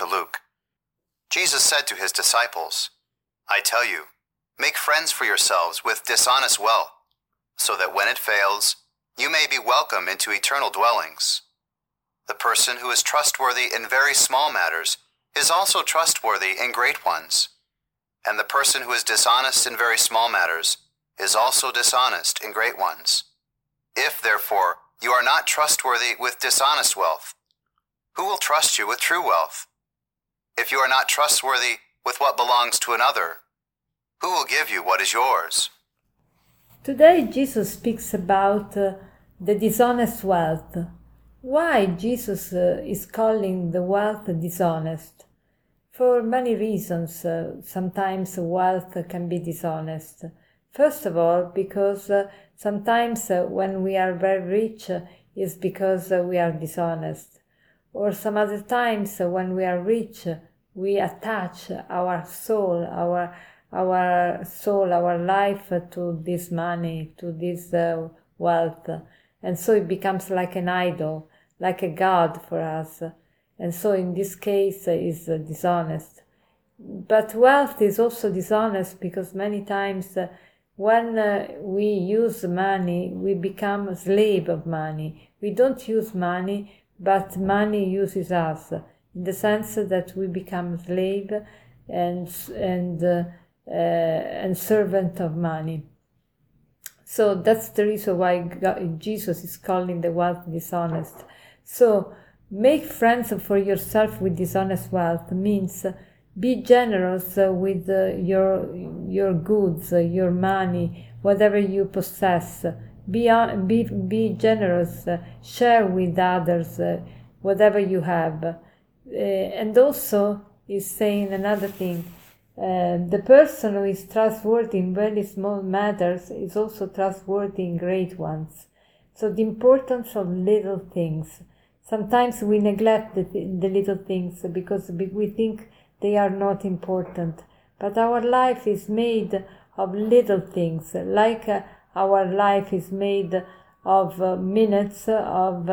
to Luke. Jesus said to his disciples, I tell you, make friends for yourselves with dishonest wealth, so that when it fails, you may be welcome into eternal dwellings. The person who is trustworthy in very small matters is also trustworthy in great ones. And the person who is dishonest in very small matters is also dishonest in great ones. If, therefore, you are not trustworthy with dishonest wealth, who will trust you with true wealth? If you are not trustworthy with what belongs to another, who will give you what is yours? Today, Jesus speaks about uh, the dishonest wealth. Why Jesus uh, is calling the wealth dishonest? For many reasons, uh, sometimes wealth can be dishonest. First of all, because uh, sometimes uh, when we are very rich, uh, is because we are dishonest or some other times when we are rich we attach our soul our our soul our life to this money to this uh, wealth. And so it becomes like an idol like a god for us. And so in this case uh, is uh, dishonest. But wealth is also dishonest because many times uh, when uh, we use money we become a slave of money. We don't use money but money uses us in the sense that we become slave and and uh, uh, and servant of money. So that's the reason why God, Jesus is calling the wealth dishonest. So make friends for yourself with dishonest wealth means be generous with uh, your your goods, your money, whatever you possess be, be, be generous, share with others uh, whatever you have. Uh, and also, is saying another thing uh, the person who is trustworthy in very small matters is also trustworthy in great ones. So, the importance of little things. Sometimes we neglect the, the little things because we think they are not important. But our life is made of little things, like uh, our life is made of uh, minutes, of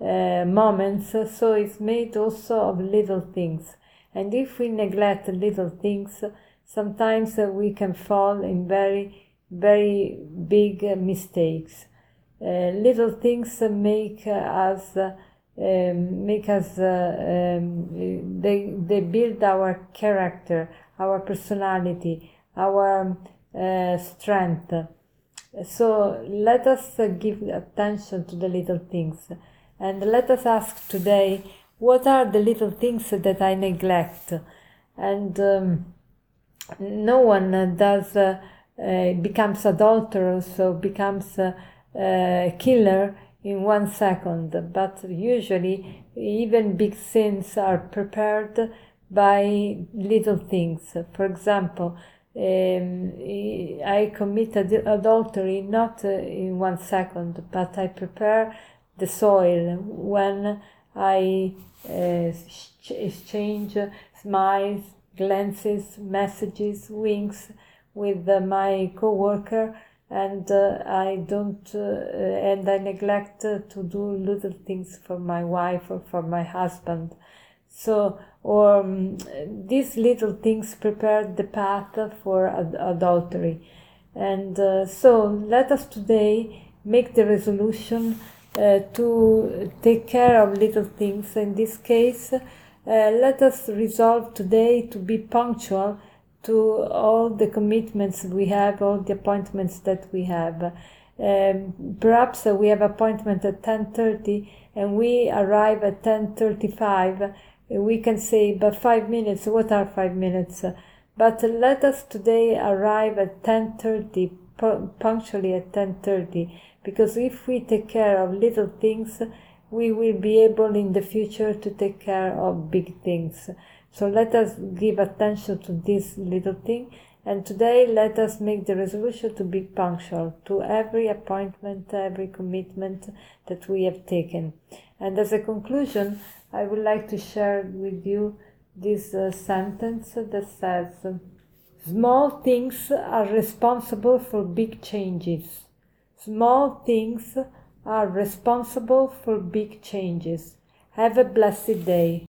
uh, uh, moments, so it's made also of little things. And if we neglect little things, sometimes uh, we can fall in very, very big uh, mistakes. Uh, little things make us um, make us um, they they build our character, our personality, our strength so let us uh, give attention to the little things and let us ask today what are the little things that I neglect? And um, no one does uh, uh, becomes adulterous or becomes a, a killer in one second, but usually even big sins are prepared by little things. For example, um, I committed adultery not uh, in one second, but I prepare the soil when I uh, exchange smiles, glances, messages, winks with uh, my co-worker and uh, I don't uh, and I neglect to do little things for my wife or for my husband. So or um, these little things prepared the path for ad- adultery. And uh, so let us today make the resolution uh, to take care of little things. In this case, uh, let us resolve today to be punctual to all the commitments we have, all the appointments that we have. Um, perhaps uh, we have appointment at 10.30 and we arrive at 10.35 we can say, but five minutes, what are five minutes? But let us today arrive at 10.30, punctually at 10.30, because if we take care of little things, we will be able in the future to take care of big things. So let us give attention to this little thing. And today, let us make the resolution to be punctual to every appointment, every commitment that we have taken. And as a conclusion, I would like to share with you this uh, sentence that says, Small things are responsible for big changes. Small things are responsible for big changes. Have a blessed day.